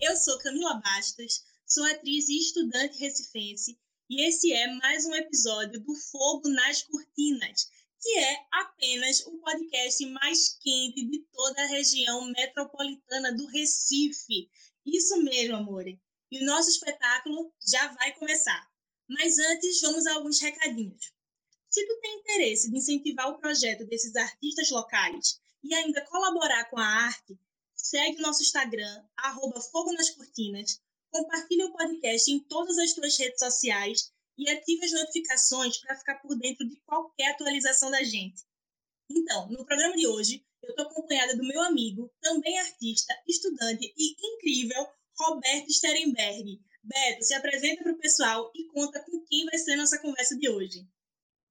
Eu sou Camila Bastos, sou atriz e estudante recifense, e esse é mais um episódio do Fogo nas Cortinas, que é apenas o podcast mais quente de toda a região metropolitana do Recife. Isso mesmo, amore. E o nosso espetáculo já vai começar. Mas antes, vamos a alguns recadinhos. Se tu tem interesse de incentivar o projeto desses artistas locais e ainda colaborar com a arte, segue o nosso Instagram, arroba Fogo nas Cortinas, compartilhe o podcast em todas as tuas redes sociais e ative as notificações para ficar por dentro de qualquer atualização da gente. Então, no programa de hoje, eu estou acompanhada do meu amigo, também artista, estudante e incrível, Roberto Sterenberg. Beto, se apresenta para o pessoal e conta com quem vai ser nossa conversa de hoje.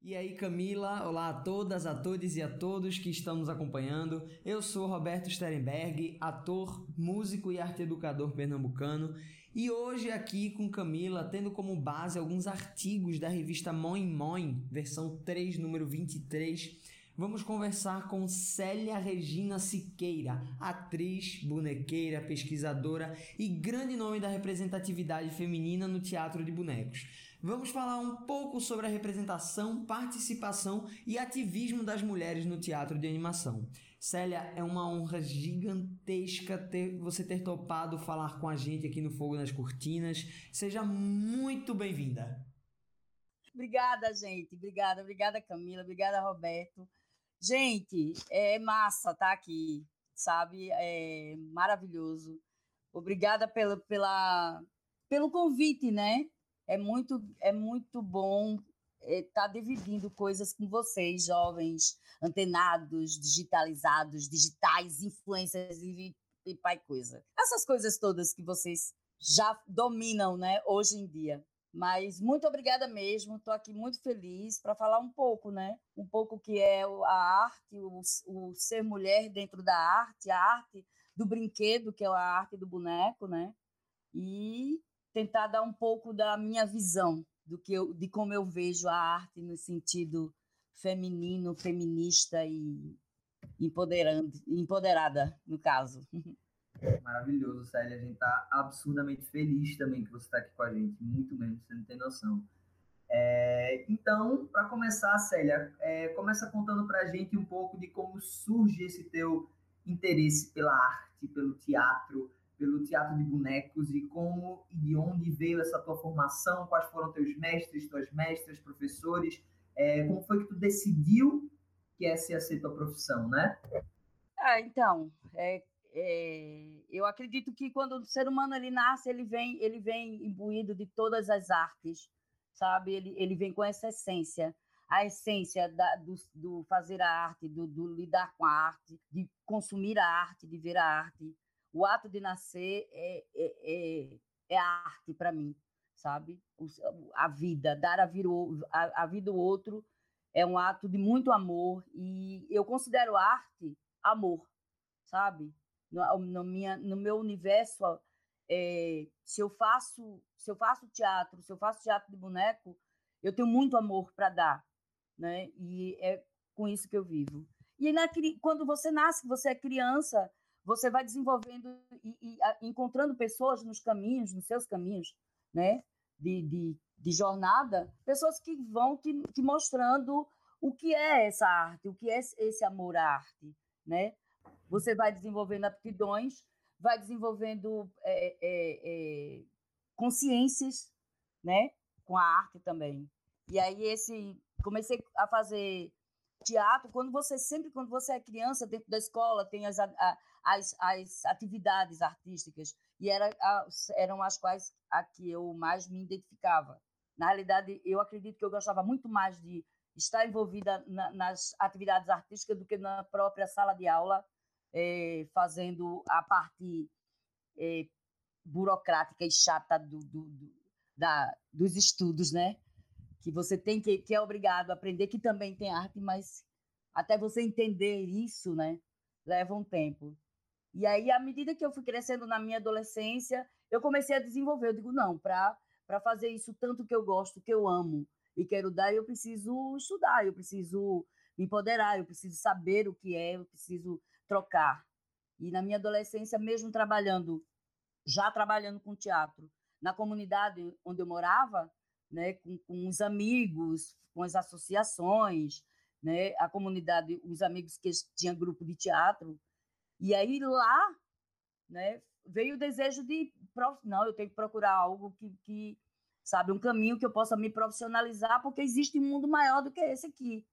E aí, Camila, olá a todas, a todos e a todos que estão nos acompanhando. Eu sou Roberto Sterenberg, ator, músico e arte educador pernambucano, e hoje aqui com Camila, tendo como base alguns artigos da revista Moin Moin, versão 3, número 23, vamos conversar com Célia Regina Siqueira, atriz, bonequeira, pesquisadora e grande nome da representatividade feminina no teatro de bonecos. Vamos falar um pouco sobre a representação, participação e ativismo das mulheres no teatro de animação. Célia, é uma honra gigantesca ter você ter topado falar com a gente aqui no Fogo nas Cortinas. Seja muito bem-vinda. Obrigada, gente. Obrigada, obrigada, Camila. Obrigada, Roberto. Gente, é massa estar tá aqui, sabe? É maravilhoso. Obrigada pelo, pela, pelo convite, né? É muito, é muito bom estar é, tá dividindo coisas com vocês, jovens, antenados, digitalizados, digitais, influencers e, e pai coisa. Essas coisas todas que vocês já dominam, né, hoje em dia. Mas muito obrigada mesmo, estou aqui muito feliz para falar um pouco, né? Um pouco que é a arte, o, o ser mulher dentro da arte, a arte do brinquedo, que é a arte do boneco, né? E tentar dar um pouco da minha visão do que eu, de como eu vejo a arte no sentido feminino, feminista e empoderando, empoderada, no caso. Maravilhoso, Célia. A gente está absurdamente feliz também que você está aqui com a gente, muito mesmo, você não tem noção. É, então, para começar, Célia, é, começa contando para a gente um pouco de como surge esse teu interesse pela arte, pelo teatro, pelo teatro de bonecos e como e de onde veio essa tua formação, quais foram teus mestres, tuas mestras, professores, é, como foi que tu decidiu que essa ia ser tua profissão, né? Ah, então, é, é, eu acredito que quando o ser humano ele nasce, ele vem, ele vem imbuído de todas as artes, sabe? Ele, ele vem com essa essência a essência da, do, do, fazer a arte, do, do, lidar com a arte, de consumir a arte, de ver a arte, o ato de nascer é, é, é, é arte para mim, sabe? O, a vida, dar a, vir, a, a vida ao outro é um ato de muito amor e eu considero arte amor, sabe? No, no, minha, no meu universo, é, se eu faço se eu faço teatro, se eu faço teatro de boneco, eu tenho muito amor para dar, né? E é com isso que eu vivo. E na, quando você nasce, você é criança, você vai desenvolvendo e, e a, encontrando pessoas nos caminhos, nos seus caminhos, né? De, de, de jornada, pessoas que vão te, te, mostrando o que é essa arte, o que é esse amor à arte, né? Você vai desenvolvendo aptidões, vai desenvolvendo é, é, é, consciências, né? Com a arte também. E aí esse comecei a fazer teatro quando você sempre quando você é criança dentro da escola tem as, a, as, as atividades artísticas e era, eram as quais a que eu mais me identificava. Na realidade, eu acredito que eu gostava muito mais de estar envolvida na, nas atividades artísticas do que na própria sala de aula, é, fazendo a parte é, burocrática e chata do, do, do, da, dos estudos, né? Que você tem que, que é obrigado a aprender, que também tem arte, mas até você entender isso, né? Leva um tempo. E aí, à medida que eu fui crescendo na minha adolescência, eu comecei a desenvolver. Eu digo, não, para fazer isso tanto que eu gosto, que eu amo e quero dar, eu preciso estudar, eu preciso me empoderar, eu preciso saber o que é, eu preciso trocar. E na minha adolescência, mesmo trabalhando, já trabalhando com teatro, na comunidade onde eu morava, né, com, com os amigos, com as associações, né, a comunidade, os amigos que tinham grupo de teatro. E aí lá, né, veio o desejo de, não, eu tenho que procurar algo que, que, sabe, um caminho que eu possa me profissionalizar, porque existe um mundo maior do que esse aqui.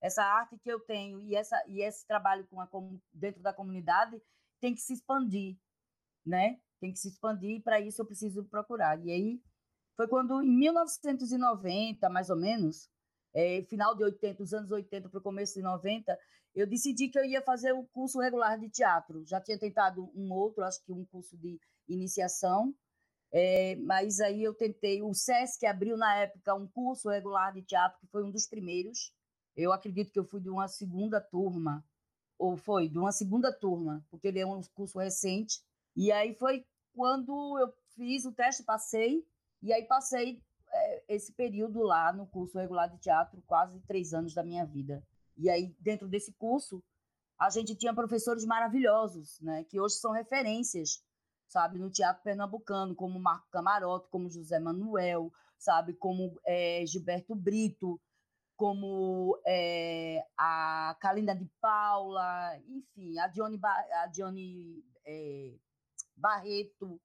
Essa arte que eu tenho e, essa, e esse trabalho com a, dentro da comunidade tem que se expandir, né? Tem que se expandir e para isso eu preciso procurar. E aí foi quando, em 1990, mais ou menos, é, final de 80, os anos 80 para o começo de 90, eu decidi que eu ia fazer o curso regular de teatro. Já tinha tentado um outro, acho que um curso de iniciação, é, mas aí eu tentei. O SESC abriu na época um curso regular de teatro, que foi um dos primeiros. Eu acredito que eu fui de uma segunda turma, ou foi de uma segunda turma, porque ele é um curso recente. E aí foi quando eu fiz o teste, passei, e aí passei é, esse período lá no curso regular de teatro, quase três anos da minha vida. E aí, dentro desse curso, a gente tinha professores maravilhosos, né, que hoje são referências, sabe, no teatro pernambucano, como Marco Camarote, como José Manuel, sabe, como é, Gilberto Brito, como é, a Kalinda de Paula, enfim, a Dione, a Dione é, Barreto,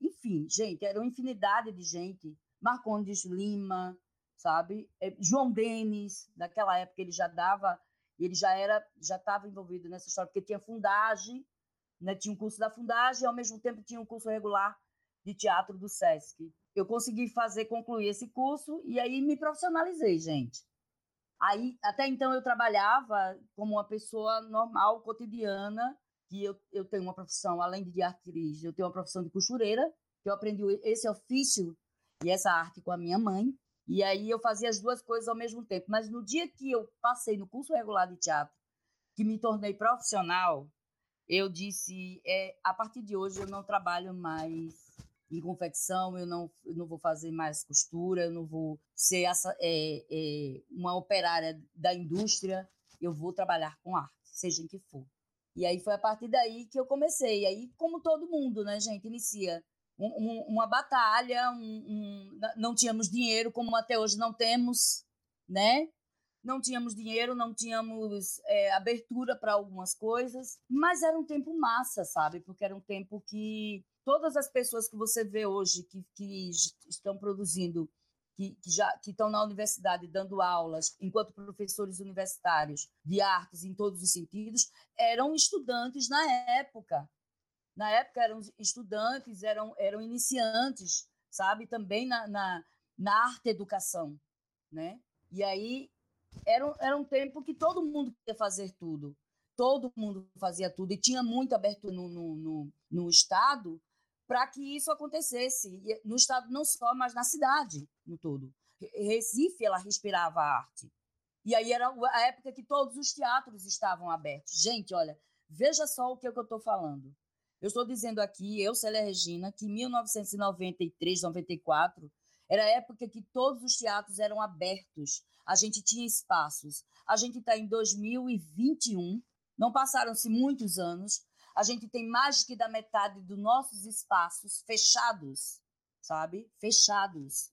enfim, gente, era uma infinidade de gente. Marcondes Lima, sabe? É, João Denis, naquela época ele já dava, ele já era, já estava envolvido nessa história, porque tinha fundagem, né? tinha um curso da fundagem e ao mesmo tempo tinha um curso regular de teatro do SESC eu consegui fazer, concluir esse curso e aí me profissionalizei, gente. Aí, até então, eu trabalhava como uma pessoa normal, cotidiana, que eu, eu tenho uma profissão, além de atriz, eu tenho uma profissão de costureira, que eu aprendi esse ofício e essa arte com a minha mãe. E aí eu fazia as duas coisas ao mesmo tempo. Mas no dia que eu passei no curso regular de teatro, que me tornei profissional, eu disse: é, a partir de hoje eu não trabalho mais em confecção, eu não, eu não vou fazer mais costura, eu não vou ser essa, é, é, uma operária da indústria, eu vou trabalhar com arte, seja em que for. E aí foi a partir daí que eu comecei. E aí, como todo mundo, né, gente, inicia um, um, uma batalha, um, não tínhamos dinheiro, como até hoje não temos, né? Não tínhamos dinheiro, não tínhamos é, abertura para algumas coisas, mas era um tempo massa, sabe? Porque era um tempo que todas as pessoas que você vê hoje que, que estão produzindo, que, que já que estão na universidade dando aulas, enquanto professores universitários de artes em todos os sentidos, eram estudantes na época. Na época eram estudantes, eram, eram iniciantes, sabe? Também na, na, na arte educação, né? E aí era, era um tempo que todo mundo queria fazer tudo. Todo mundo fazia tudo e tinha muito aberto no, no, no, no Estado para que isso acontecesse no estado não só, mas na cidade no todo. Recife ela respirava a arte. E aí era a época que todos os teatros estavam abertos. Gente, olha, veja só o que, é que eu estou falando. Eu estou dizendo aqui, eu, Célia Regina, que em 1993, 94, era a época que todos os teatros eram abertos. A gente tinha espaços. A gente está em 2021, não passaram-se muitos anos, a gente tem mais que da metade dos nossos espaços fechados, sabe? Fechados,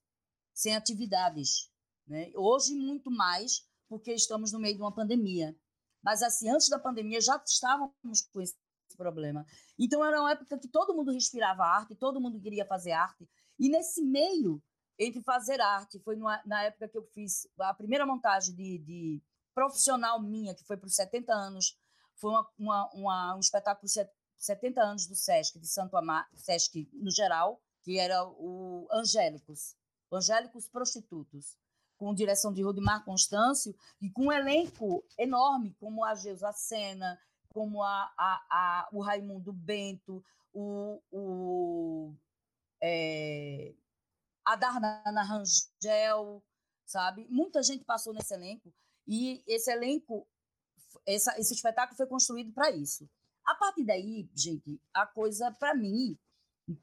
sem atividades. Né? Hoje, muito mais, porque estamos no meio de uma pandemia. Mas, assim, antes da pandemia já estávamos com esse problema. Então, era uma época que todo mundo respirava arte, todo mundo queria fazer arte. E nesse meio, entre fazer arte, foi numa, na época que eu fiz a primeira montagem de, de profissional minha, que foi para os 70 anos foi uma, uma, uma, um espetáculo de 70 anos do SESC, de Santo Amaro, SESC no geral, que era o Angélicos, Angélicos Prostitutos, com direção de Rudimar Constâncio e com um elenco enorme, como a Geusa Sena, como a, a, a, o Raimundo Bento, o, o, é, a Darnana Rangel, sabe? Muita gente passou nesse elenco e esse elenco essa, esse espetáculo foi construído para isso. A partir daí, gente, a coisa, para mim,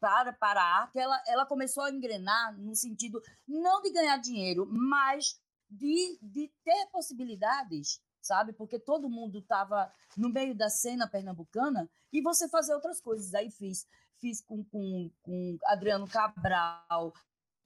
para, para a arte, ela, ela começou a engrenar no sentido não de ganhar dinheiro, mas de, de ter possibilidades, sabe? Porque todo mundo estava no meio da cena pernambucana e você fazer outras coisas. Aí fiz, fiz com, com, com Adriano Cabral.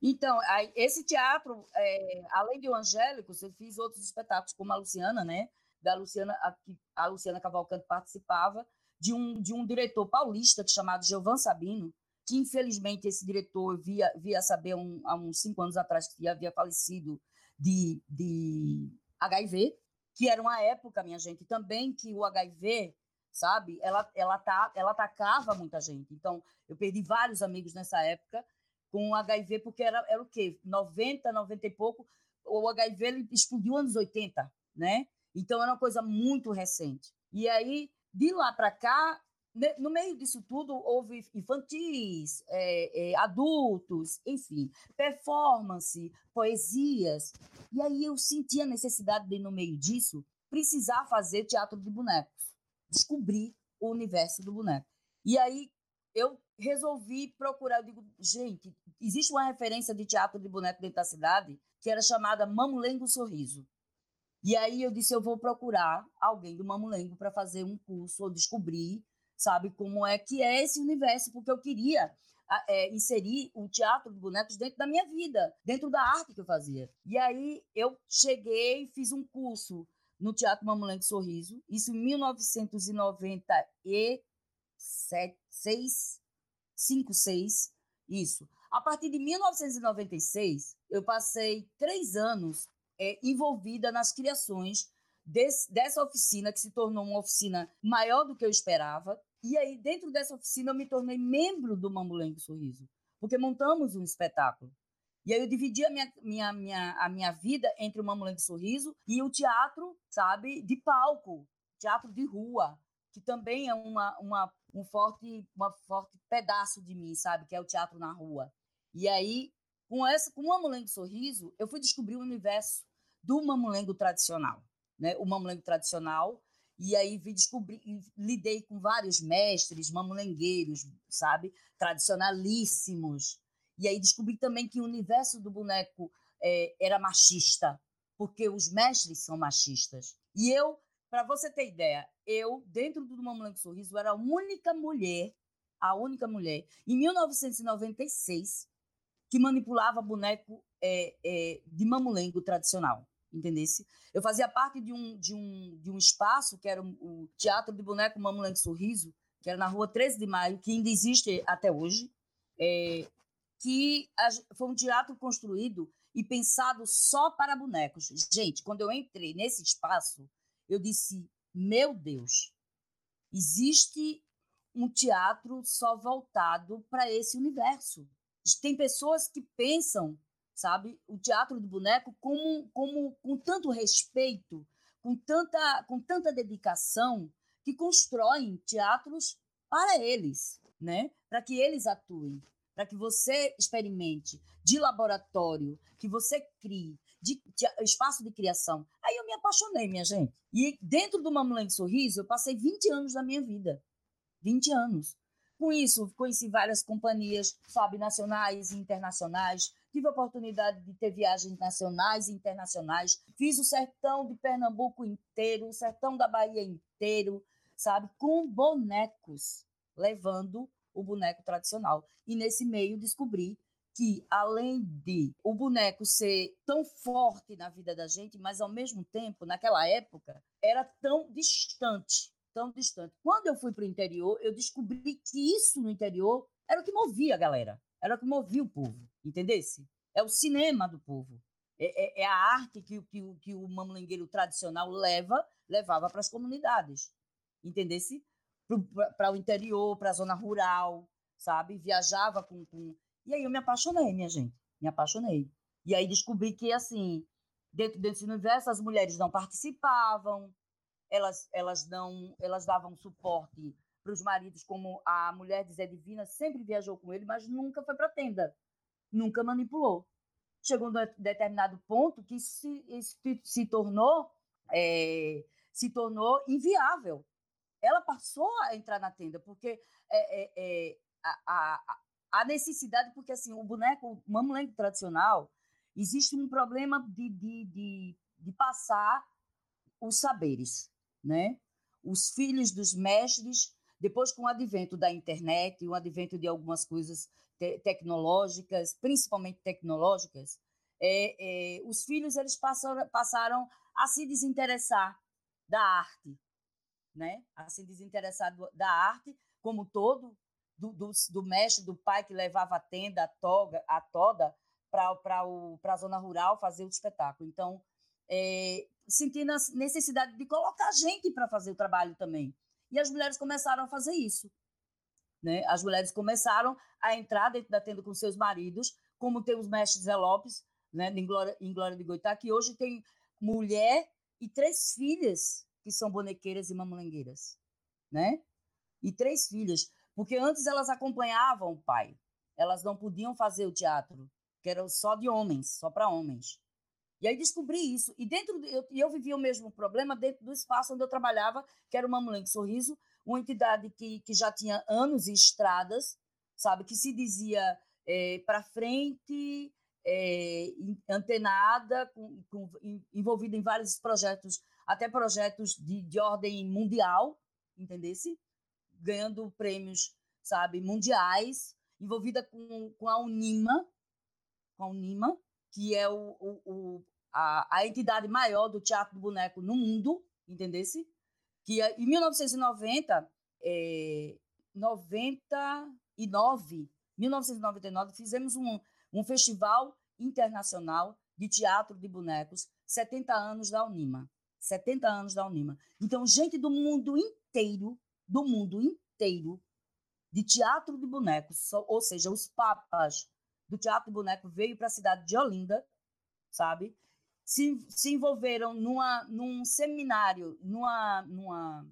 Então, aí, esse teatro, é, além de o Angélicos, eu fiz outros espetáculos, como a Luciana, né? Da Luciana, a, a Luciana Cavalcante participava, de um, de um diretor paulista chamado Giovan Sabino, que infelizmente esse diretor via, via saber um, há uns cinco anos atrás que havia falecido de, de HIV, que era uma época, minha gente, também que o HIV, sabe, ela, ela, tá, ela atacava muita gente. Então, eu perdi vários amigos nessa época com o HIV, porque era, era o quê? 90, 90 e pouco, o HIV ele explodiu nos anos 80, né? Então, era uma coisa muito recente. E aí, de lá para cá, no meio disso tudo, houve infantis, é, é, adultos, enfim, performance, poesias. E aí eu senti a necessidade de, no meio disso, precisar fazer teatro de bonecos, descobrir o universo do boneco. E aí eu resolvi procurar, eu digo, gente, existe uma referência de teatro de boneco dentro da cidade que era chamada Mamulengo Sorriso. E aí eu disse, eu vou procurar alguém do Mamulengo para fazer um curso ou descobrir sabe? Como é que é esse universo, porque eu queria é, inserir o teatro de bonecos dentro da minha vida, dentro da arte que eu fazia. E aí eu cheguei, fiz um curso no Teatro Mamulengo Sorriso, isso em 1996, 5, 6, isso. A partir de 1996, eu passei três anos é, envolvida nas criações desse, dessa oficina, que se tornou uma oficina maior do que eu esperava, e aí, dentro dessa oficina, eu me tornei membro do Mamulengo Sorriso, porque montamos um espetáculo. E aí eu dividi a minha, minha, minha, a minha vida entre o Mamulengo Sorriso e o teatro, sabe, de palco, teatro de rua, que também é uma, uma, um forte, uma forte pedaço de mim, sabe, que é o teatro na rua. E aí, com essa, com o Mamulengo Sorriso, eu fui descobrir o universo do mamulengo tradicional, né? O mamulengo tradicional e aí vi descobrir, lidei com vários mestres, mamulengueiros, sabe? Tradicionalíssimos. E aí descobri também que o universo do boneco é, era machista, porque os mestres são machistas. E eu, para você ter ideia, eu, dentro do Mamulengo Sorriso, era a única mulher, a única mulher, em 1996, que manipulava boneco é, é, de mamulengo tradicional entendesse? Eu fazia parte de um, de um, de um espaço que era o Teatro de Boneco Mamulante Sorriso, que era na rua 13 de Maio, que ainda existe até hoje, é, que foi um teatro construído e pensado só para bonecos. Gente, quando eu entrei nesse espaço, eu disse: meu Deus, existe um teatro só voltado para esse universo. Tem pessoas que pensam sabe? O teatro do boneco como, como com tanto respeito, com tanta, com tanta dedicação, que constroem teatros para eles, né? Para que eles atuem, para que você experimente de laboratório, que você crie, de, de, espaço de criação. Aí eu me apaixonei, minha gente. E dentro do Mamulante Sorriso, eu passei 20 anos da minha vida. 20 anos. Com isso, conheci várias companhias, sabe, nacionais e internacionais, tive a oportunidade de ter viagens nacionais e internacionais, fiz o sertão de Pernambuco inteiro, o sertão da Bahia inteiro, sabe, com bonecos, levando o boneco tradicional. E nesse meio descobri que, além de o boneco ser tão forte na vida da gente, mas ao mesmo tempo, naquela época, era tão distante, tão distante. Quando eu fui para o interior, eu descobri que isso no interior era o que movia a galera. Era o que movia o povo, entendesse? É o cinema do povo. É, é, é a arte que, que, que o mamulengueiro tradicional leva, levava para as comunidades, entendesse? Para o interior, para a zona rural, sabe? Viajava com, com... E aí eu me apaixonei, minha gente. Me apaixonei. E aí descobri que, assim, dentro desse universo, as mulheres não participavam, elas, elas não elas davam suporte para os maridos, como a mulher de Zé Divina sempre viajou com ele, mas nunca foi para a tenda, nunca manipulou. Chegou a um determinado ponto que isso se, se tornou é, se tornou inviável. Ela passou a entrar na tenda porque é, é, é a, a, a, necessidade, porque assim o boneco, mamulengo tradicional, existe um problema de, de, de, de passar os saberes, né? Os filhos dos mestres, depois com o advento da internet, o advento de algumas coisas te tecnológicas, principalmente tecnológicas, é, é, os filhos eles passaram, passaram a se desinteressar da arte, né? A se desinteressar do, da arte como todo, do, do, do, mestre, do pai que levava a tenda, a toga, a toda para a zona rural fazer o espetáculo. Então, é, sentindo a necessidade de colocar gente para fazer o trabalho também. E as mulheres começaram a fazer isso. Né? As mulheres começaram a entrar dentro da tenda com seus maridos, como tem os mestres Zé Lopes, né, em, Glória, em Glória de Goitá, que hoje tem mulher e três filhas que são bonequeiras e mamulengueiras, né? E três filhas, porque antes elas acompanhavam o pai, elas não podiam fazer o teatro, que era só de homens, só para homens. E aí descobri isso. E dentro eu, eu vivia o mesmo problema dentro do espaço onde eu trabalhava, que era o Mamulengue Sorriso, uma entidade que, que já tinha anos e estradas, sabe, que se dizia é, para frente, é, antenada, com, com, envolvida em vários projetos, até projetos de, de ordem mundial, entendesse? Ganhando prêmios, sabe, mundiais, envolvida com, com a Unima, com a Unima, que é o, o a, a, entidade maior do teatro do boneco no mundo, entendesse? Que em 1990, é, 99, 1999, fizemos um, um festival internacional de teatro de bonecos, 70 anos da Unima. 70 anos da Unima. Então, gente do mundo inteiro, do mundo inteiro, de teatro de bonecos, ou seja, os papas do teatro de boneco veio para a cidade de Olinda, sabe? Se, se envolveram numa, num seminário, numa, numa,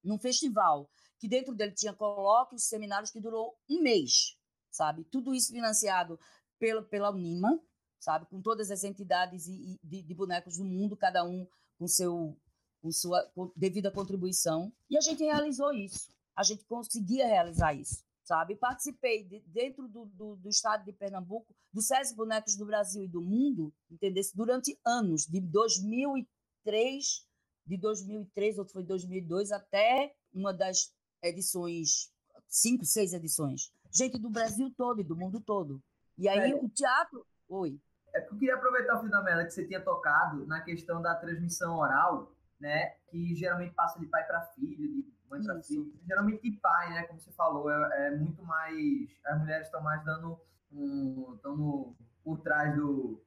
num festival, que dentro dele tinha colóquios, seminários que durou um mês, sabe? Tudo isso financiado pela, pela Unima, sabe? Com todas as entidades e, e de, de, bonecos do mundo, cada um com seu com sua devida contribuição. E a gente realizou isso. A gente conseguia realizar isso, sabe? Participei de, dentro do, do, do, estado de Pernambuco dos SESI Bonecos do Brasil e do Mundo, entendeu? Durante anos, de 2003, de 2003, ou foi 2002, até uma das edições, cinco, seis edições. Gente do Brasil todo e do mundo todo. E aí é. o teatro. Oi. É porque eu queria aproveitar o fenômeno que você tinha tocado na questão da transmissão oral, né? Que geralmente passa de pai para filho, de mãe para filho. Geralmente de pai, né? Como você falou, é, é muito mais. As mulheres estão mais dando. Um, estão no, por trás do,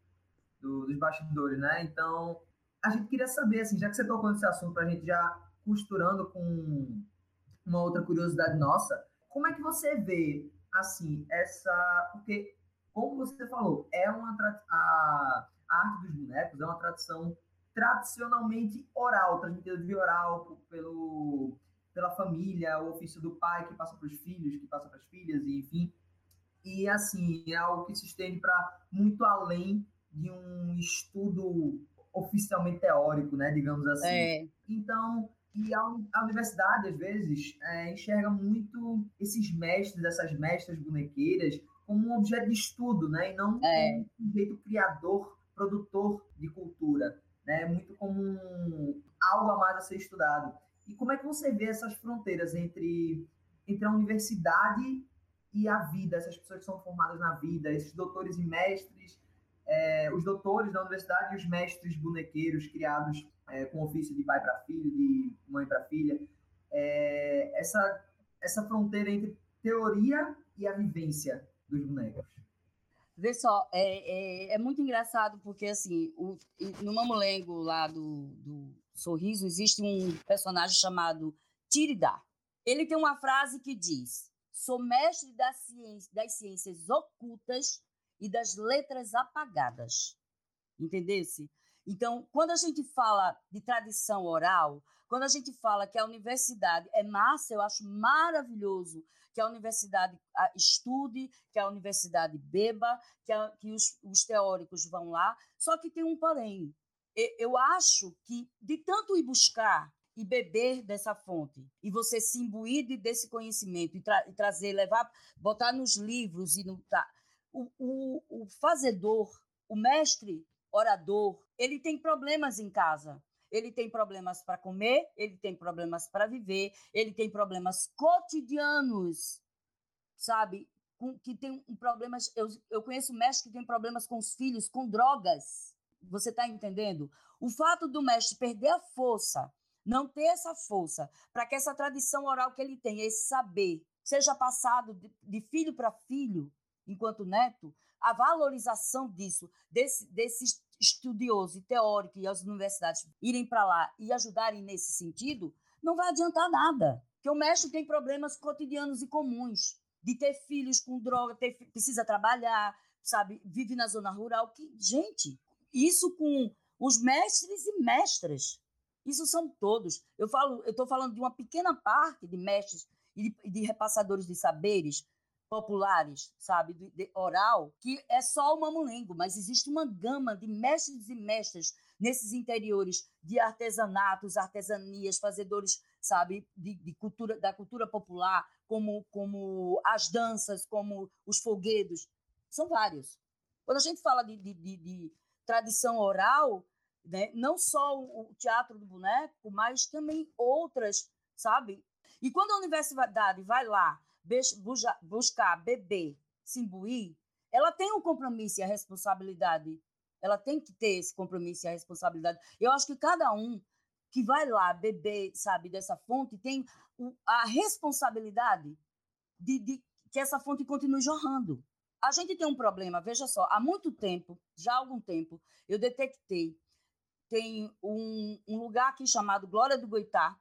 do, dos bastidores, né? Então, a gente queria saber, assim, já que você tocou nesse assunto, para a gente já costurando com uma outra curiosidade nossa, como é que você vê, assim, essa. Porque como você falou, é uma a, a arte dos bonecos é uma tradição tradicionalmente oral, transmitida via oral pelo, pela família, o ofício do pai que passa para os filhos, que passa para as filhas, e enfim. E assim, é algo que se estende para muito além de um estudo oficialmente teórico, né, digamos assim. É. Então, e a, a, universidade, às vezes, é, enxerga muito esses mestres, essas mestras bonequeiras, como um objeto de estudo, né? E não é. como um sujeito criador, produtor de cultura, né? Muito como um, algo a mais a ser estudado. E como é que você vê essas fronteiras entre, entre a universidade e a vida, essas pessoas que são formadas na vida, esses doutores e mestres, é, os doutores da universidade e os mestres bonequeiros criados é, com ofício de pai para filho, de mãe para filha, é, essa, essa fronteira entre teoria e a vivência dos bonecos. Vê só, é, é, é, muito engraçado porque, assim, o, no Mamulengo lá do, do Sorriso, existe um personagem chamado Tiridá. Ele tem uma frase que diz: Sou mestre das ciências, das ciências ocultas e das letras apagadas. Entendesse? Então, quando a gente fala de tradição oral, quando a gente fala que a universidade é massa, eu acho maravilhoso que a universidade ah, estude, que a universidade beba, que, a, que os, os teóricos vão lá. Só que tem um porém. Eu acho que de tanto ir buscar e beber dessa fonte, e você se imbuir desse conhecimento e, tra e trazer, levar, botar nos livros e no. Tá, o, o, o fazedor, o mestre orador, ele tem problemas em casa. ele tem problemas para comer, ele tem problemas para viver, ele tem problemas cotidianos, sabe? Com, que tem problemas. Eu, eu conheço mestre que tem problemas com os filhos, com drogas. Você está entendendo? O fato do mestre perder a força, não ter essa força, para que essa tradição oral que ele tem, esse saber, seja passado de, de filho para filho, enquanto neto, a valorização disso, desse, desse estudioso e teórico e as universidades irem para lá e ajudarem nesse sentido, não vai adiantar nada. Porque o mestre tem problemas cotidianos e comuns, de ter filhos com droga, ter, precisa trabalhar, sabe, vive na zona rural. Que, gente, isso com os mestres e mestras. Isso são todos. Eu falo, eu estou falando de uma pequena parte de mestres e de, de repassadores de saberes, populares, sabe, de, de, oral, que é só o mamulengo, mas existe uma gama de mestres e mestras nesses interiores de artesanatos, artesanias, fazedores, sabe, de, de, cultura da cultura popular, como como as danças, como os folguedos, são vários. Quando a gente fala de, de, de tradição oral, né, não só o teatro do boneco, mas também outras, sabe? E quando a universidade vai lá buscar beber, se imbuir, ela tem um compromisso e a responsabilidade. Ela tem que ter esse compromisso e a responsabilidade. Eu acho que cada um que vai lá beber, sabe, dessa fonte, tem a responsabilidade de, de que essa fonte continue jorrando. A gente tem um problema, veja só, há muito tempo, já há algum tempo, eu detectei, tem um, um lugar aqui chamado Glória do Goitá,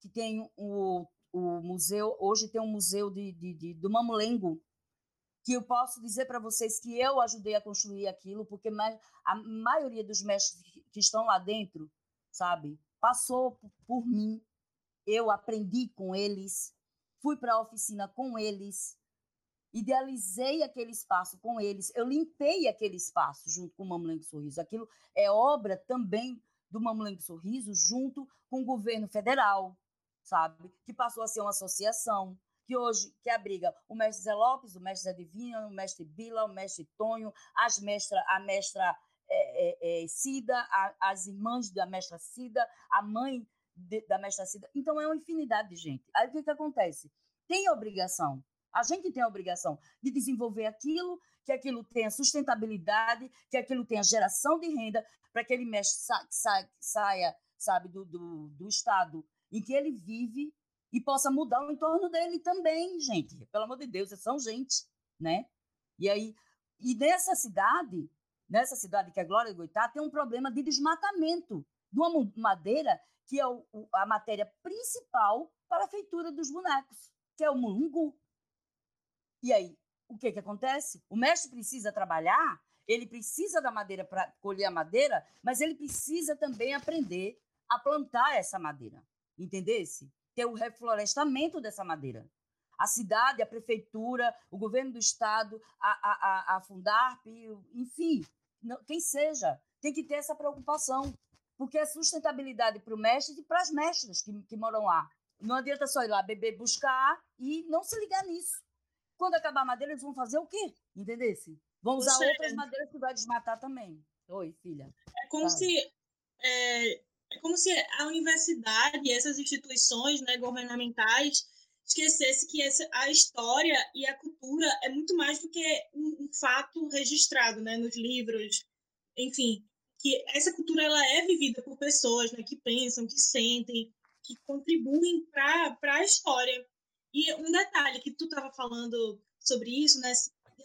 que tem o o museu, hoje tem um museu de, de, de do Mamulengo, que eu posso dizer para vocês que eu ajudei a construir aquilo, porque a maioria dos mestres que estão lá dentro, sabe, passou por mim, eu aprendi com eles, fui para a oficina com eles, idealizei aquele espaço com eles, eu limpei aquele espaço junto com o Mamulengo Sorriso. Aquilo é obra também do Mamulengo Sorriso junto com o governo federal, sabe? Que passou a ser uma associação, que hoje que abriga o mestre Zé Lopes, o mestre Zé Divino, o mestre Bila, o mestre Tonho, as mestra, a mestra é, é, é, Cida, a, as irmãs da mestra Cida, a mãe de, da mestra Cida. Então é uma infinidade de gente. Aí o que, que acontece? Tem obrigação. A gente tem a obrigação de desenvolver aquilo, que aquilo tenha sustentabilidade, que aquilo tenha geração de renda, para que ele mestre sa, sa, saia, sabe, do, do, do estado em que ele vive e possa mudar o entorno dele também, gente. Pelo amor de Deus, eles são gente, né? E aí, e nessa cidade, nessa cidade que é Glória de Goitá, tem um problema de desmatamento de uma madeira que é o, a matéria principal para a feitura dos bonecos, que é o mulungu. E aí, o que, que acontece? O mestre precisa trabalhar, ele precisa da madeira para colher a madeira, mas ele precisa também aprender a plantar essa madeira entendesse? Ter o reflorestamento dessa madeira. A cidade, a prefeitura, o governo do estado, a, a, a, a Fundarp, enfim, não, quem seja, tem que ter essa preocupação, porque é sustentabilidade para o mestre e para as mestras que, que moram lá. Não adianta só ir lá beber, buscar e não se ligar nisso. Quando acabar a madeira, eles vão fazer o quê? Entendesse? Vão usar outras madeiras que vai desmatar também. Oi, filha. É como se é, é como se a universidade e essas instituições né, governamentais esquecesse que essa, a história e a cultura é muito mais do que um, um fato registrado né, nos livros, enfim, que essa cultura ela é vivida por pessoas né, que pensam, que sentem, que contribuem para a história. E um detalhe que tu estava falando sobre isso, né,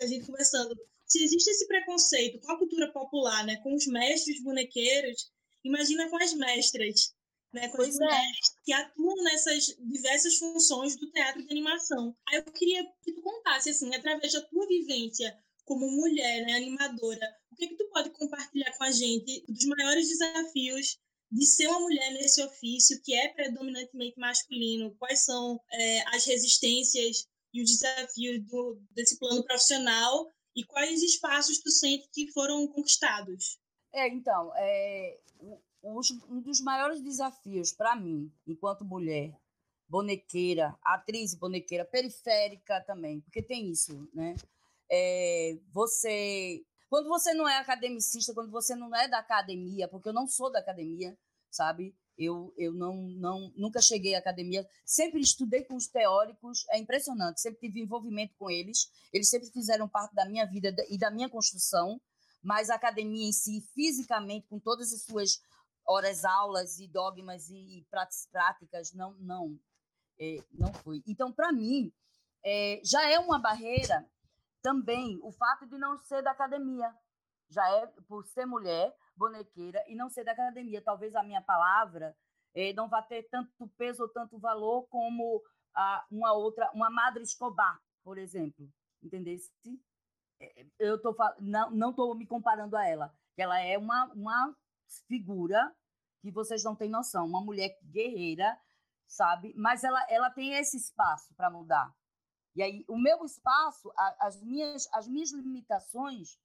a gente conversando, se existe esse preconceito com a cultura popular, né, com os mestres bonequeiros, Imagina com as mestras, né, com pois as é. mulheres que atuam nessas diversas funções do teatro de animação. Aí eu queria que tu contasse, assim, através da tua vivência como mulher, né, animadora, o que, é que tu pode compartilhar com a gente dos maiores desafios de ser uma mulher nesse ofício que é predominantemente masculino? Quais são é, as resistências e os desafios do, desse plano profissional e quais espaços tu sente que foram conquistados? É, então, é, um dos maiores desafios para mim, enquanto mulher, bonequeira, atriz bonequeira, periférica também, porque tem isso, né? É, você, quando você não é academicista, quando você não é da academia, porque eu não sou da academia, sabe? Eu, eu não, não, nunca cheguei à academia, sempre estudei com os teóricos, é impressionante, sempre tive envolvimento com eles, eles sempre fizeram parte da minha vida e da minha construção, mas a academia em si, fisicamente, com todas as suas horas aulas e dogmas e práticas, não, não, é, não fui. Então, para mim, é, já é uma barreira também o fato de não ser da academia, já é por ser mulher, bonequeira e não ser da academia. Talvez a minha palavra eh, não vá ter tanto peso ou tanto valor como a, uma outra, uma Madre Escobar, por exemplo. Entendesse? Eh, eu tô, não estou me comparando a ela, ela é uma, uma figura que vocês não têm noção, uma mulher guerreira, sabe? Mas ela, ela tem esse espaço para mudar. E aí, o meu espaço, as minhas, as minhas limitações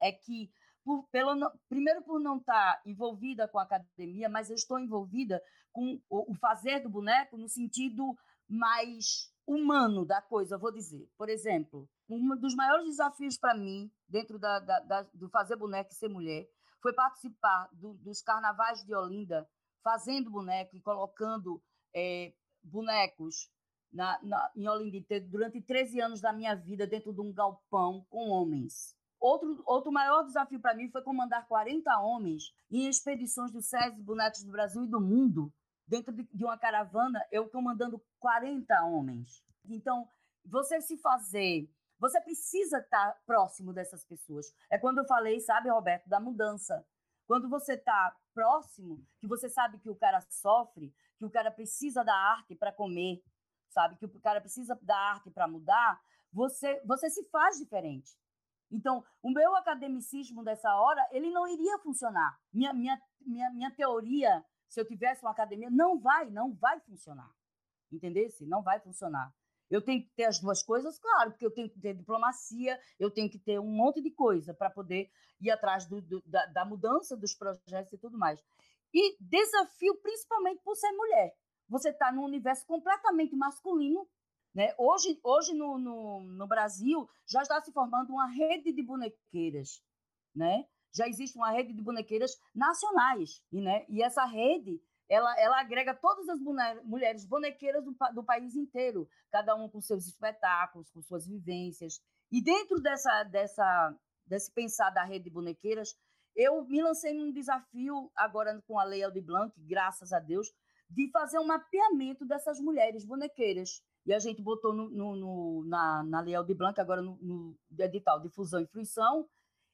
é que por, pelo, primeiro por não estar envolvida com a academia, mas eu estou envolvida com o, o fazer do boneco no sentido mais humano da coisa, vou dizer. Por exemplo, um dos maiores desafios para mim, dentro da, da, da, do fazer boneco e ser mulher, foi participar do, dos carnavais de Olinda, fazendo boneco e colocando é, bonecos na, na, em Olinda durante 13 anos da minha vida dentro de um galpão com homens. Outro, outro maior desafio para mim foi comandar 40 homens em expedições do SESI Bonecos do Brasil e do mundo, dentro de, de uma caravana, eu comandando 40 homens. Então, você se fazer, você precisa estar próximo dessas pessoas. É quando eu falei, sabe, Roberto, da mudança. Quando você está próximo, que você sabe que o cara sofre, que o cara precisa da arte para comer, sabe, que o cara precisa da arte para mudar, você, você se faz diferente. Então, o meu academicismo dessa hora, ele não iria funcionar. Minha, minha, minha, minha teoria, se eu tivesse uma academia, não vai, não vai funcionar. Entendesse? Não vai funcionar. Eu tenho que ter as duas coisas, claro, porque eu tenho que ter diplomacia, eu tenho que ter um monte de coisa para poder ir atrás do, do, da, da mudança dos projetos e tudo mais. E desafio principalmente por ser mulher. Você está num universo completamente masculino, né? Hoje, hoje no, no, no, Brasil, já está se formando uma rede de bonequeiras. Né? Já existe uma rede de bonequeiras nacionais. E, né? e essa rede ela, ela agrega todas as mulheres bonequeiras do, do país inteiro, cada um com seus espetáculos, com suas vivências. E dentro dessa, dessa, desse pensar da rede de bonequeiras, eu me lancei num desafio, agora com a Lei Aldir Blanc, graças a Deus, de fazer um mapeamento dessas mulheres bonequeiras. E a gente botou no, no, no, na, na Lei de Blanc, agora no, no edital de fusão e fruição,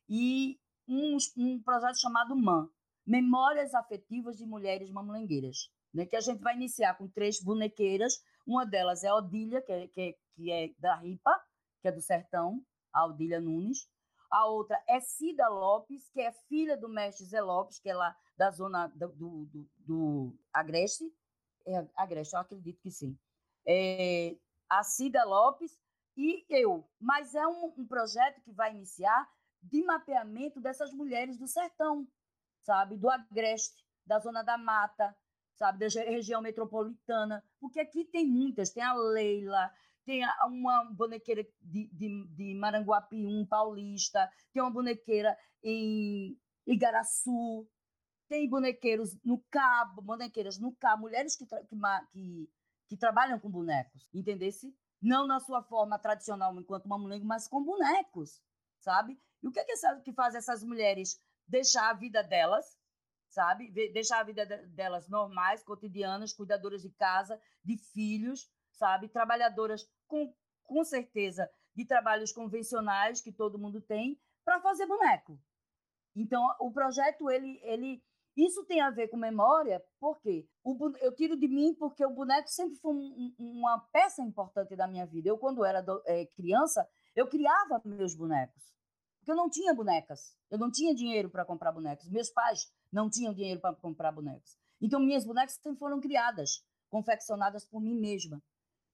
e um, um projeto chamado MAN, Memórias Afetivas de Mulheres Mamulengueiras, né, que a gente vai iniciar com três bonequeiras, uma delas é a Odília, que é, que é, que é da RIPA, que é do Sertão, a Odília Nunes, a outra é Cida Lopes, que é filha do mestre Zé Lopes, que é lá da zona do, do, do, do Agreste, é Agreste, eu acredito que sim é, a Cida Lopes e eu. Mas é um, um projeto que vai iniciar de mapeamento dessas mulheres do sertão, sabe? Do Agreste, da Zona da Mata, sabe? Da região metropolitana. Porque aqui tem muitas. Tem a Leila, tem uma bonequeira de, de, de Maranguapium, paulista, tem uma bonequeira em Igaraçu, tem bonequeiros no Cabo, bonequeiras no Cabo, mulheres que, que, que que trabalham com bonecos, entendesse? Não na sua forma tradicional enquanto uma mulher, mas com bonecos, sabe? E o que é que, que faz essas mulheres deixar a vida delas, sabe? Deixar a vida delas normais, cotidianas, cuidadoras de casa, de filhos, sabe? Trabalhadoras com, com certeza de trabalhos convencionais que todo mundo tem para fazer boneco. Então, o projeto ele ele isso tem a ver com memória, porque o, eu tiro de mim porque o boneco sempre foi um, uma peça importante da minha vida. Eu, quando era do, é, criança, eu criava meus bonecos, porque eu não tinha bonecas, eu não tinha dinheiro para comprar bonecos. Meus pais não tinham dinheiro para comprar bonecos. Então, minhas bonecas sempre foram criadas, confeccionadas por mim mesma.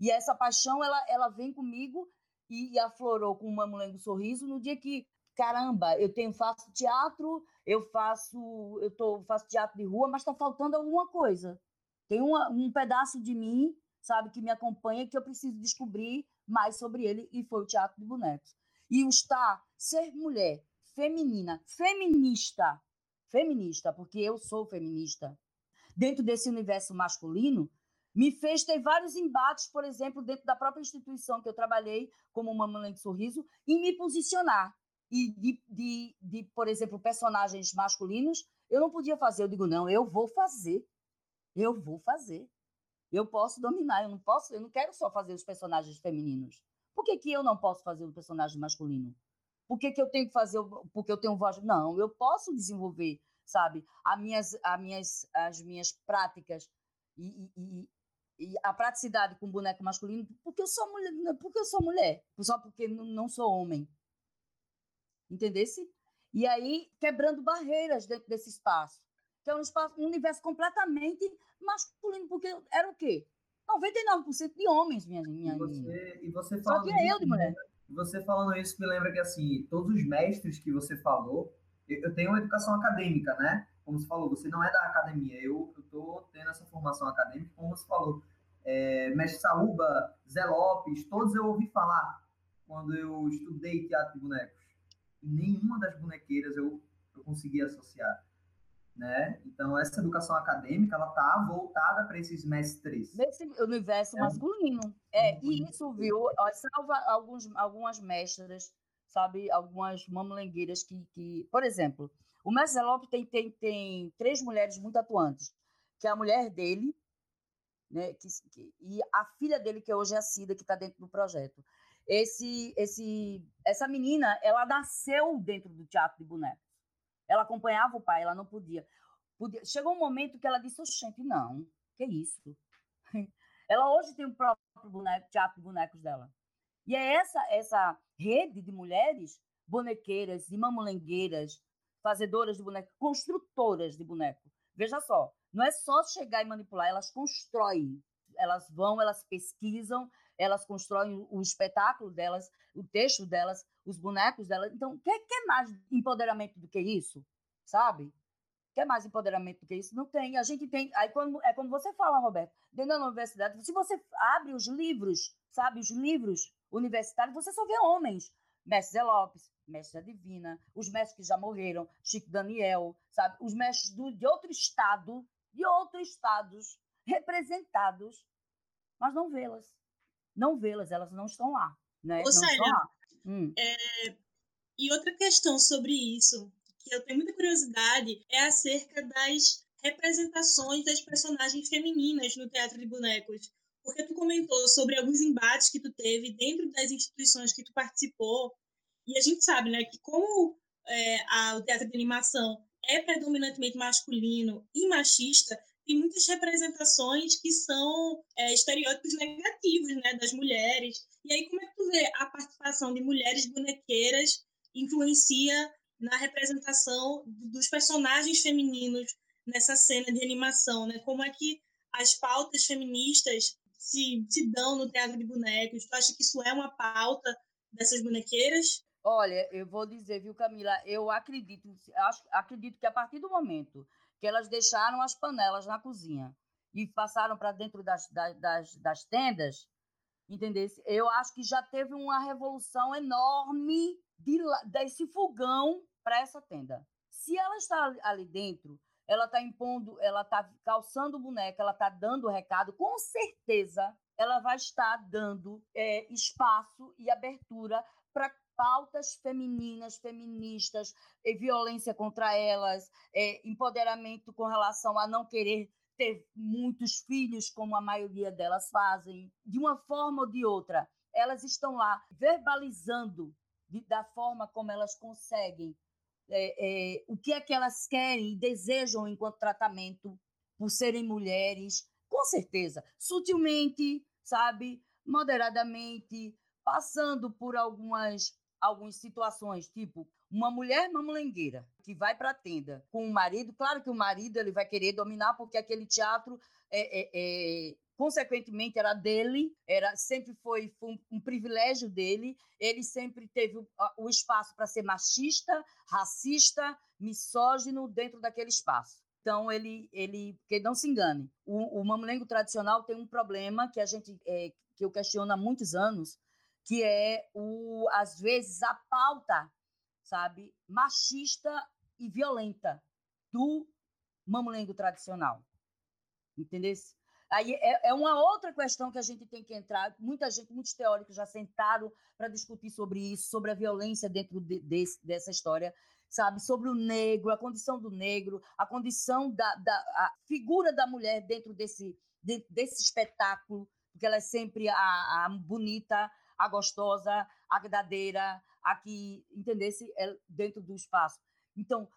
E essa paixão, ela, ela vem comigo e, e aflorou com o Mamulengo Sorriso no dia que caramba, eu tenho faço teatro, eu faço eu tô faço teatro de rua, mas está faltando alguma coisa. Tem uma, um pedaço de mim, sabe, que me acompanha que eu preciso descobrir mais sobre ele e foi o teatro de bonecos. E o estar ser mulher, feminina, feminista feminista, porque eu sou feminista, dentro desse universo masculino, me fez ter vários embates, por exemplo, dentro da própria instituição que eu trabalhei, como Mamãe de Sorriso, e me posicionar. E de, de, de, por exemplo, personagens masculinos, eu não podia fazer. Eu digo, não, eu vou fazer. Eu vou fazer. Eu posso dominar, eu não posso, eu não quero só fazer os personagens femininos. Por que, que eu não posso fazer um personagem masculino? Por que, que eu tenho que fazer, porque eu tenho voz? Não, eu posso desenvolver, sabe, as minhas, as minhas, as minhas práticas e, e, e a praticidade com boneco masculino porque eu sou mulher, porque eu sou mulher, só porque não sou homem. Entendesse? E aí quebrando barreiras dentro desse espaço, que é um espaço, um universo completamente masculino, porque era o quê? 99% de homens, minha minha e você, e você Só que é eu de mulher. Você falando isso me lembra que assim, todos os mestres que você falou, eu, eu tenho uma educação acadêmica, né? Como você falou, você não é da academia. Eu estou tendo essa formação acadêmica, como você falou. É, Mestre Saúba, Zé Lopes, todos eu ouvi falar quando eu estudei teatro de bonecos. Nenhuma das bonequeiras eu, eu consegui associar. Né? Então, essa educação acadêmica, ela tá voltada para esses mestres. Nesse universo é. masculino. É, e isso, viu, salva alguns, algumas mestras, sabe, algumas mamulengueiras que, que... Por exemplo, o Marcelo tem, tem, tem três mulheres muito atuantes, que é a mulher dele, né, que, que, e a filha dele, que hoje é a Cida, que está dentro do projeto. Esse, esse, essa menina, ela nasceu dentro do teatro de bonecos. Ela acompanhava o pai, ela não podia. podia. Chegou um momento que ela disse, gente, não, que isso? Ela hoje tem o próprio boneco, teatro de bonecos dela. E é essa, essa rede de mulheres bonequeiras e mamulengueiras fazedoras de boneco, construtoras de boneco. Veja só, não é só chegar e manipular, elas constroem. Elas vão, elas pesquisam, elas constroem o espetáculo delas, o texto delas, os bonecos delas. Então, o que, é mais empoderamento do que isso? Sabe? Quer mais empoderamento do que isso? Não tem. A gente tem. Aí quando, é como você fala, Roberto, dentro da universidade, se você abre os livros, sabe, os livros universitários, você só vê homens. Mestre Zé Lopes, mestre Divina, os mestres que já morreram, Chico Daniel, sabe? Os mestres do, de outro estado, de outros estados, representados, mas não vê-las. Não vê-las, elas não estão lá. Né? Ou seja, hum. é, e outra questão sobre isso, que eu tenho muita curiosidade, é acerca das representações das personagens femininas no teatro de bonecos. Porque tu comentou sobre alguns embates que tu teve dentro das instituições que tu participou, e a gente sabe, né, que como é, a, o teatro de animação é predominantemente masculino e machista, tem muitas representações que são é, estereótipos negativos, né, das mulheres. E aí como é que tu vê a participação de mulheres bonequeiras influencia na representação dos personagens femininos nessa cena de animação, né? Como é que as pautas feministas se, se dão no teatro de bonecos? Tu acha que isso é uma pauta dessas bonequeiras? Olha, eu vou dizer, viu, Camila, eu acredito, acho, acredito que a partir do momento que elas deixaram as panelas na cozinha e passaram para dentro das, das, das tendas, entendeu? Eu acho que já teve uma revolução enorme de, desse fogão para essa tenda. Se ela está ali dentro, ela está impondo, ela está calçando boneca, ela está dando recado, com certeza ela vai estar dando é, espaço e abertura para pautas femininas, feministas, violência contra elas, é, empoderamento com relação a não querer ter muitos filhos, como a maioria delas fazem, de uma forma ou de outra. Elas estão lá verbalizando de, da forma como elas conseguem é, é, o que é que elas querem e desejam enquanto tratamento por serem mulheres, com certeza, sutilmente, sabe, moderadamente, passando por algumas algumas situações, tipo uma mulher mamulengueira que vai para a tenda com o marido, claro que o marido ele vai querer dominar porque aquele teatro é, é, é consequentemente era dele, era sempre foi, foi um, um, privilégio dele, ele sempre teve o, o espaço para ser machista, racista, misógino dentro daquele espaço. Então ele ele que não se engane, o, o mamulengo tradicional tem um problema que a gente é, que eu questiono há muitos anos, que é o às vezes a pauta, sabe, machista e violenta. do mamulengo tradicional. Entendeu? Aí é, é, uma outra questão que a gente tem que entrar. Muita gente, muitos teóricos já sentaram para discutir sobre isso, sobre a violência dentro de, dessa história, sabe? Sobre o negro, a condição do negro, a condição da, da figura da mulher dentro desse, de, desse espetáculo, porque ela é sempre a, a bonita, a gostosa, a verdadeira, a que entendesse é dentro do espaço. Então,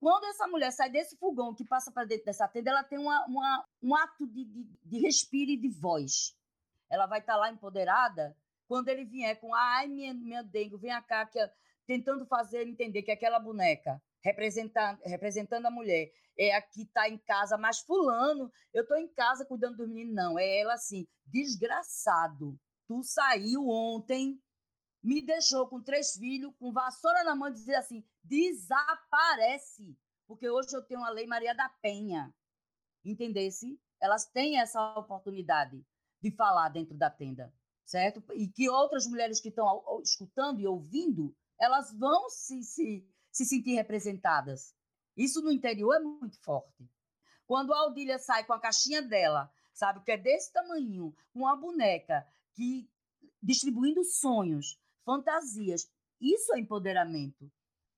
quando essa mulher sai desse fogão que passa para dentro dessa tenda, ela tem uma, uma um ato de, de, de, respiro e de voz. Ela vai estar tá lá empoderada quando ele vier com ai, minha, minha dengue, vem cá, que, tentando fazer entender que aquela boneca representando, representando a mulher é a que está em casa, mas fulano, eu estou em casa cuidando dos meninos. Não, é ela assim, desgraçado. Tu saiu ontem me deixou com três filhos, com vassoura na mão, dizer assim: desaparece, porque hoje eu tenho a Lei Maria da Penha. Entendesse? Elas têm essa oportunidade de falar dentro da tenda, certo? E que outras mulheres que estão escutando e ouvindo, elas vão se, se, se sentir representadas. Isso no interior é muito forte. Quando a Aldília sai com a caixinha dela, sabe, que é desse tamanho, com uma boneca que distribuindo sonhos, fantasias. Isso é empoderamento.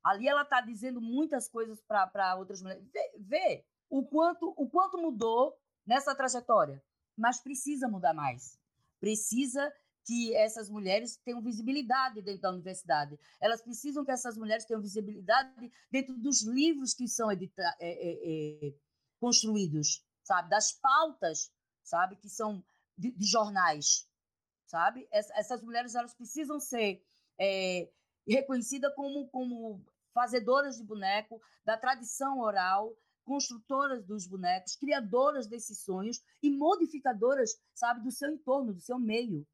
Ali ela está dizendo muitas coisas para outras mulheres. Vê, vê, o, quanto, o quanto mudou nessa trajetória. Mas precisa mudar mais. Precisa que essas mulheres tenham visibilidade dentro da universidade. Elas precisam que essas mulheres tenham visibilidade dentro dos livros que são edita é, é, é, construídos, sabe? Das pautas, sabe? Que são de, de jornais sabe? Essas mulheres elas precisam ser é, reconhecidas como, como fazedoras de boneco, da tradição oral, construtoras dos bonecos, criadoras desses sonhos e modificadoras, sabe, do seu entorno, do seu meio,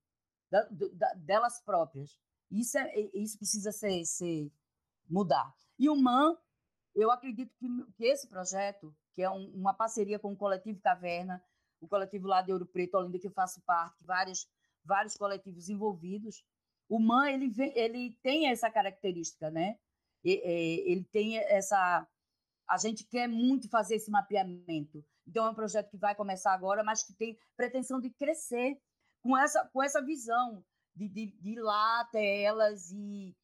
da, da, delas próprias. Isso, é, isso precisa ser, ser mudar. E o MAN, eu acredito que, que esse projeto, que é um, uma parceria com o Coletivo Caverna, o coletivo lá de Ouro Preto, Olinda, que eu faço parte, várias vários coletivos envolvidos. O MAN ele, ele tem essa característica, né? Ele tem essa. A gente quer muito fazer esse mapeamento. Então, é um projeto que vai começar agora, mas que tem pretensão de crescer com essa, com essa visão de, de, de ir lá até elas e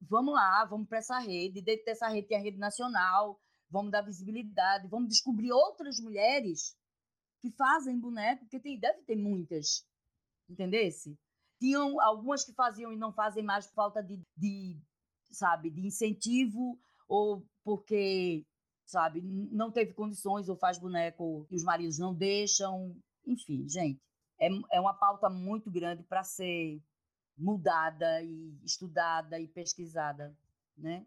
vamos lá, vamos para essa rede. Dentro dessa rede tem a rede nacional, vamos dar visibilidade, vamos descobrir outras mulheres que fazem boneco, porque tem, deve ter muitas entendesse? Tinham algumas que faziam e não fazem mais por falta de, de sabe, de incentivo ou porque, sabe, não teve condições ou faz boneco e os maridos não deixam. Enfim, gente, é, é uma pauta muito grande para ser mudada e estudada e pesquisada, né?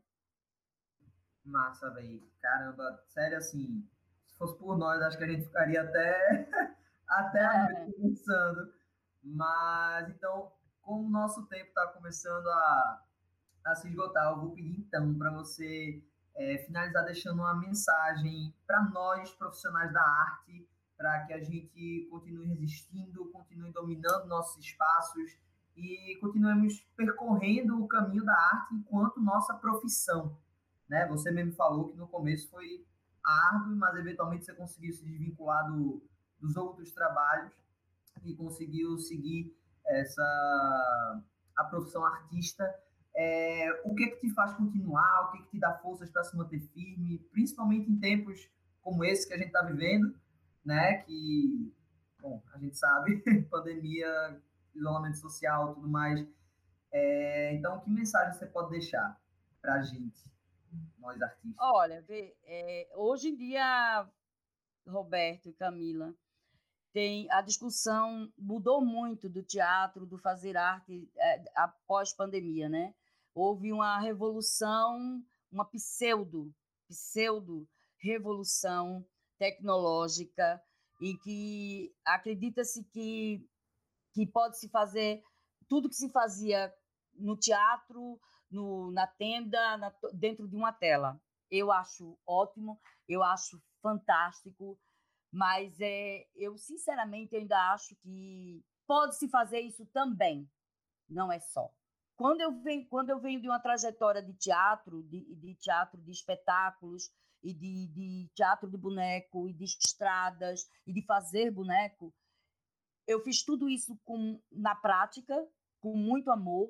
Massa, velho. Caramba, sério, assim, se fosse por nós, acho que a gente ficaria até, até é. conversando. Mas, então, como o nosso tempo está começando a, a se esgotar, eu vou pedir, então, para você é, finalizar deixando uma mensagem para nós, profissionais da arte, para que a gente continue resistindo, continue dominando nossos espaços e continuemos percorrendo o caminho da arte enquanto nossa profissão. Né? Você mesmo falou que no começo foi árduo, mas eventualmente você conseguiu se desvincular do, dos outros trabalhos e conseguiu seguir essa a profissão artista. É, o que é que te faz continuar? O que é que te dá forças para se manter firme, principalmente em tempos como esse que a gente está vivendo, né? Que, bom, a gente sabe, pandemia, isolamento social, tudo mais. É, então, que mensagem você pode deixar para a gente, nós artistas? Olha, vê, é, hoje em dia, Roberto e Camila, tem a discussão mudou muito do teatro, do fazer arte é, após pandemia, né? Houve uma revolução, uma pseudo, pseudo revolução tecnológica em que acredita-se que que pode se fazer tudo que se fazia no teatro, no, na tenda, na, dentro de uma tela. Eu acho ótimo, eu acho fantástico mas é, eu, sinceramente, ainda acho que pode-se fazer isso também, não é só. Quando eu venho, quando eu venho de uma trajetória de teatro, de, de teatro, de espetáculos, e de, de teatro de boneco, e de estradas, e de fazer boneco, eu fiz tudo isso com, na prática, com muito amor,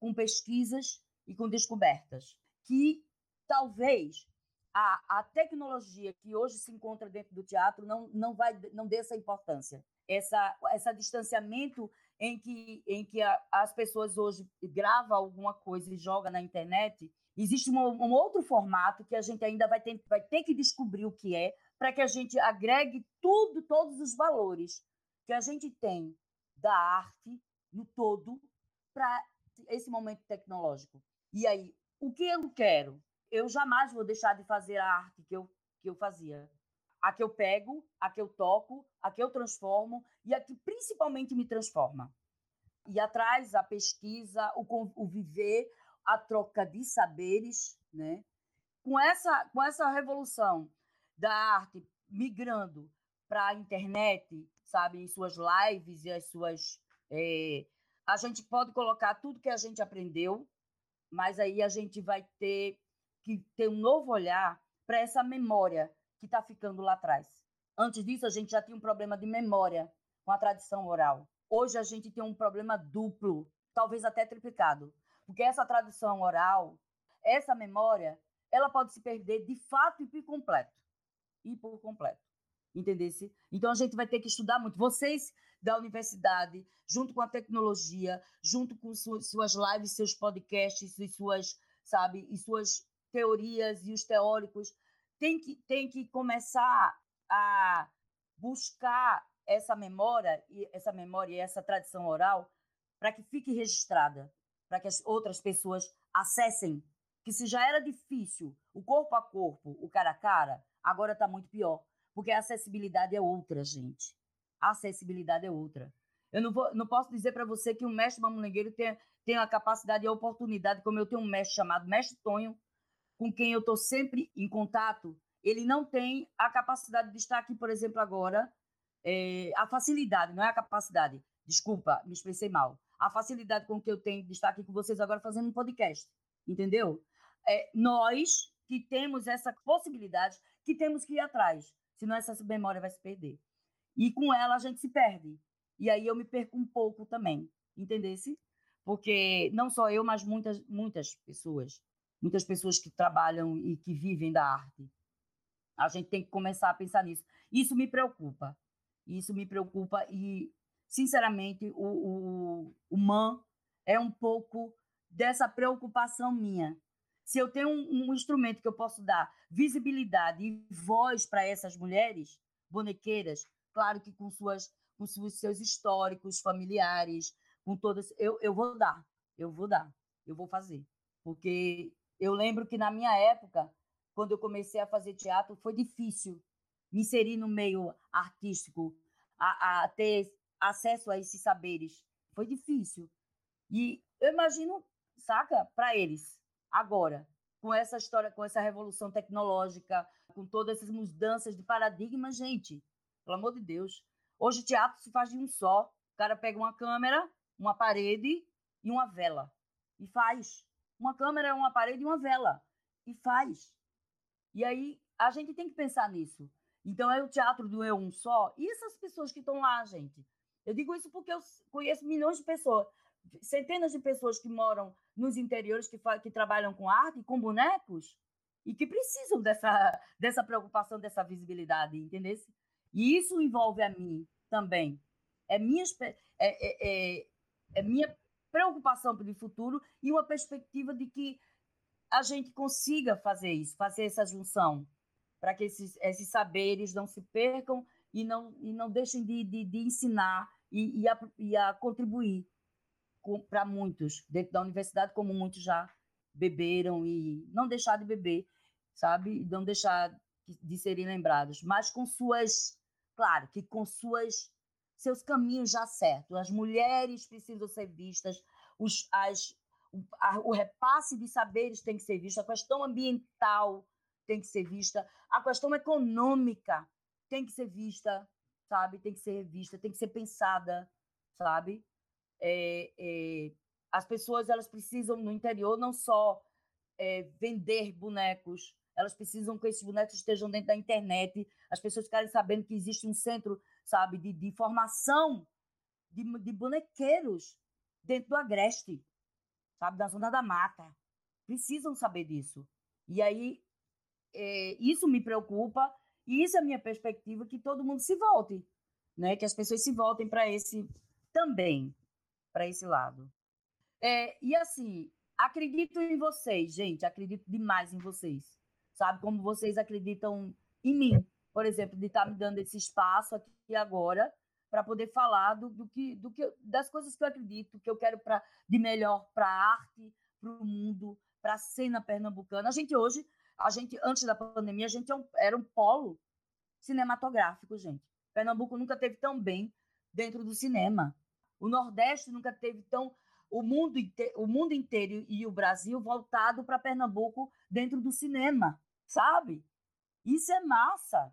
com pesquisas e com descobertas, que talvez a, a tecnologia que hoje se encontra dentro do teatro não, não vai não dê essa importância, essa essa distanciamento em que em que a, as pessoas hoje gravam alguma coisa e joga na internet, existe um, um outro formato que a gente ainda vai ter, vai ter que descobrir o que é para que a gente agregue tudo, todos os valores que a gente tem da arte no todo para esse momento tecnológico. E aí, o que eu quero? Eu jamais vou deixar de fazer a arte que eu, que eu fazia. A que eu pego, a que eu toco, a que eu transformo e a que principalmente me transforma. E atrás a pesquisa, o, o viver, a troca de saberes, né? Com essa, com essa revolução da arte migrando para a internet, sabe, em suas lives e as suas é, a gente pode colocar tudo que a gente aprendeu, mas aí a gente vai ter que ter um novo olhar para essa memória que está ficando lá atrás. Antes disso, a gente já tinha um problema de memória com a tradição oral. Hoje a gente tem um problema duplo, talvez até triplicado, porque essa tradição oral, essa memória, ela pode se perder de fato e por completo. E por completo. Entendesse? Então a gente vai ter que estudar muito. Vocês da universidade, junto com a tecnologia, junto com suas lives, seus podcasts e suas, sabe, e suas teorias e os teóricos, tem que, tem que começar a buscar essa memória e essa memória e essa tradição oral para que fique registrada, para que as outras pessoas acessem. Que se já era difícil o corpo a corpo, o cara a cara, agora está muito pior, porque a acessibilidade é outra, gente a acessibilidade é outra. Eu não, vou, não posso dizer para você que um mestre mamunegueiro tem, tem a capacidade e a oportunidade, como eu tenho um mestre chamado Mestre Tonho, com quem eu estou sempre em contato, ele não tem a capacidade de estar aqui, por exemplo, agora, é, a facilidade, não é a capacidade, desculpa, me expressei mal, a facilidade com que eu tenho de estar aqui com vocês agora fazendo um podcast, entendeu? É, nós que temos essa possibilidade, que temos que ir atrás, senão essa memória vai se perder. E com ela a gente se perde. E aí eu me perco um pouco também, entendesse? Porque não só eu, mas muitas, muitas pessoas, muitas pessoas que trabalham e que vivem da arte. A gente tem que começar a pensar nisso. Isso me preocupa. Isso me preocupa e, sinceramente, o, o, o MAN é um pouco dessa preocupação minha. Se eu tenho um, um instrumento que eu posso dar visibilidade e voz para essas mulheres bonequeiras, claro que com suas com seus históricos familiares, com todas, eu, eu vou dar, eu vou dar, eu vou fazer, porque eu lembro que na minha época, quando eu comecei a fazer teatro, foi difícil me inserir no meio artístico, a, a ter acesso a esses saberes, foi difícil. E eu imagino, saca, para eles agora, com essa história, com essa revolução tecnológica, com todas essas mudanças de paradigma, gente, pelo amor de Deus. Hoje teatro se faz de um só. O cara pega uma câmera, uma parede e uma vela. E faz. Uma câmera, uma parede e uma vela. E faz. E aí a gente tem que pensar nisso. Então é o teatro do eu um só. E essas pessoas que estão lá, gente? Eu digo isso porque eu conheço milhões de pessoas, centenas de pessoas que moram nos interiores, que, que trabalham com arte, com bonecos, e que precisam dessa, dessa preocupação, dessa visibilidade, entendeu? E isso envolve a mim também. É minha, é, é, é, é minha preocupação pelo futuro e uma perspectiva de que a gente consiga fazer isso, fazer essa junção, para que esses, esses saberes não se percam e não, e não deixem de, de, de ensinar e, e, a, e a contribuir para muitos dentro da universidade, como muitos já beberam e não deixar de beber, sabe? Não deixar de serem lembrados, mas com suas Claro que com suas seus caminhos já certos. As mulheres precisam ser vistas, os, as, o, a, o repasse de saberes tem que ser visto, a questão ambiental tem que ser vista, a questão econômica tem que ser vista, sabe? Tem que ser vista, tem que ser pensada, sabe? É, é, as pessoas elas precisam no interior não só é, vender bonecos, elas precisam que esses bonecos estejam dentro da internet, as pessoas ficarem sabendo que existe um centro, sabe, de, de formação de, de bonequeiros dentro do Agreste, sabe, da Zona da Mata. Precisam saber disso. E aí, é, isso me preocupa, e isso é a minha perspectiva, que todo mundo se volte, né? que as pessoas se voltem para esse também, para esse lado. É, e assim, acredito em vocês, gente, acredito demais em vocês. Sabe como vocês acreditam em mim, por exemplo, de estar tá me dando esse espaço aqui agora para poder falar do, do, que, do que das coisas que eu acredito, que eu quero para de melhor para a arte, para o mundo, para a cena pernambucana. A gente hoje, a gente antes da pandemia, a gente é era um polo cinematográfico, gente. Pernambuco nunca teve tão bem dentro do cinema. O Nordeste nunca teve tão o mundo, o mundo inteiro e o Brasil voltado para Pernambuco dentro do cinema, sabe? Isso é massa.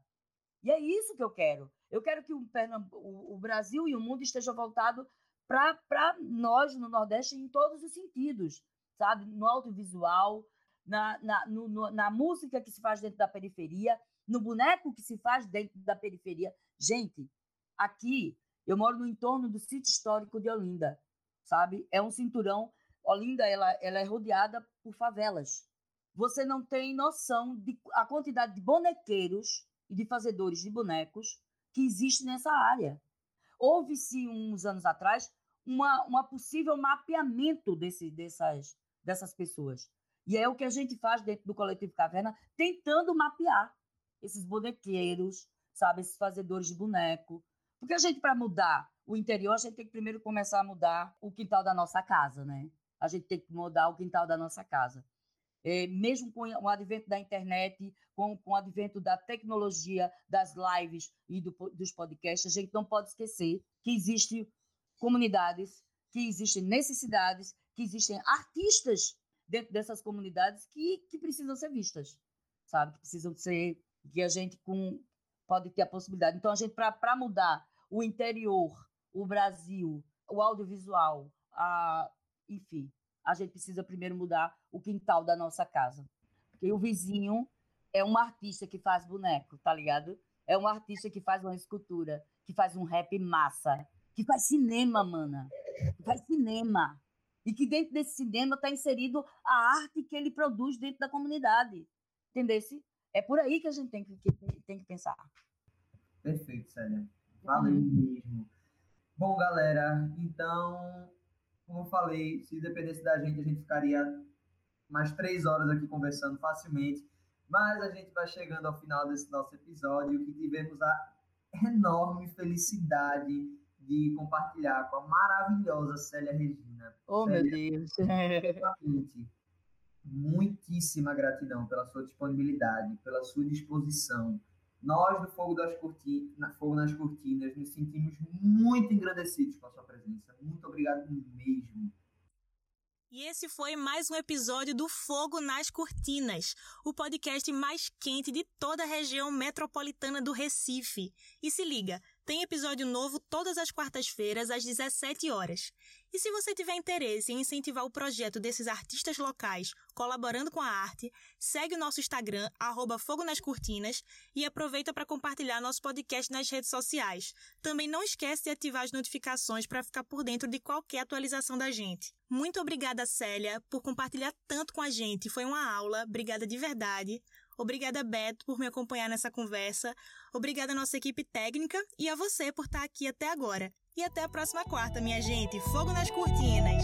E é isso que eu quero. Eu quero que o, o, Brasil e o mundo estejam voltados para nós no Nordeste em todos os sentidos, sabe? No audiovisual, na, na, no, na música que se faz dentro da periferia, no boneco que se faz dentro da periferia. Gente, aqui eu moro no entorno do sítio histórico de Olinda, sabe? É um cinturão. Olinda ela, ela é rodeada por favelas. Você não tem noção de a quantidade de bonequeiros e de fazedores de bonecos que existe nessa área. Houve-se, uns anos atrás, uma, uma possível mapeamento desse, dessas, dessas pessoas. E é o que a gente faz dentro do Coletivo Caverna, tentando mapear esses bonequeiros, sabe, esses fazedores de boneco. Porque a gente, para mudar o interior, a gente tem que primeiro começar a mudar o quintal da nossa casa, né? A gente tem que mudar o quintal da nossa casa é, mesmo com o advento da internet, com, com o advento da tecnologia, das lives e do, dos podcasts, a gente não pode esquecer que existem comunidades, que existem necessidades, que existem artistas dentro dessas comunidades que, que precisam ser vistas, sabe? Que precisam ser, que a gente com, pode ter a possibilidade. Então, a gente, para mudar o interior, o Brasil, o audiovisual, a, enfim, a gente precisa primeiro mudar o quintal da nossa casa. Porque o vizinho é um artista que faz boneco, tá ligado? É um artista que faz uma escultura, que faz um rap massa, que faz cinema, mana. Que faz cinema. E que dentro desse cinema está inserido a arte que ele produz dentro da comunidade. Entendesse? É por aí que a gente tem que, que tem que pensar. Perfeito, Célia. Valeu uhum. mesmo. Bom, galera, então como eu falei, se dependesse da gente, a gente ficaria mais três horas aqui conversando facilmente. Mas a gente vai chegando ao final desse nosso episódio que tivemos a enorme felicidade de compartilhar com a maravilhosa Célia Regina. Oh, Célia, meu Deus! muitíssima gratidão pela sua disponibilidade, pela sua disposição, nós do Fogo, das Cortinas, Fogo nas Cortinas nos sentimos muito engrandecidos com a sua presença. Muito obrigado mesmo. E esse foi mais um episódio do Fogo nas Cortinas, o podcast mais quente de toda a região metropolitana do Recife. E se liga, tem episódio novo todas as quartas-feiras às 17 horas. E se você tiver interesse em incentivar o projeto desses artistas locais colaborando com a arte, segue o nosso Instagram, arroba Fogo nas Cortinas, e aproveita para compartilhar nosso podcast nas redes sociais. Também não esquece de ativar as notificações para ficar por dentro de qualquer atualização da gente. Muito obrigada, Célia, por compartilhar tanto com a gente. Foi uma aula. Obrigada de verdade. Obrigada, Beto, por me acompanhar nessa conversa. Obrigada à nossa equipe técnica e a você por estar aqui até agora. E até a próxima quarta, minha gente. Fogo nas cortinas!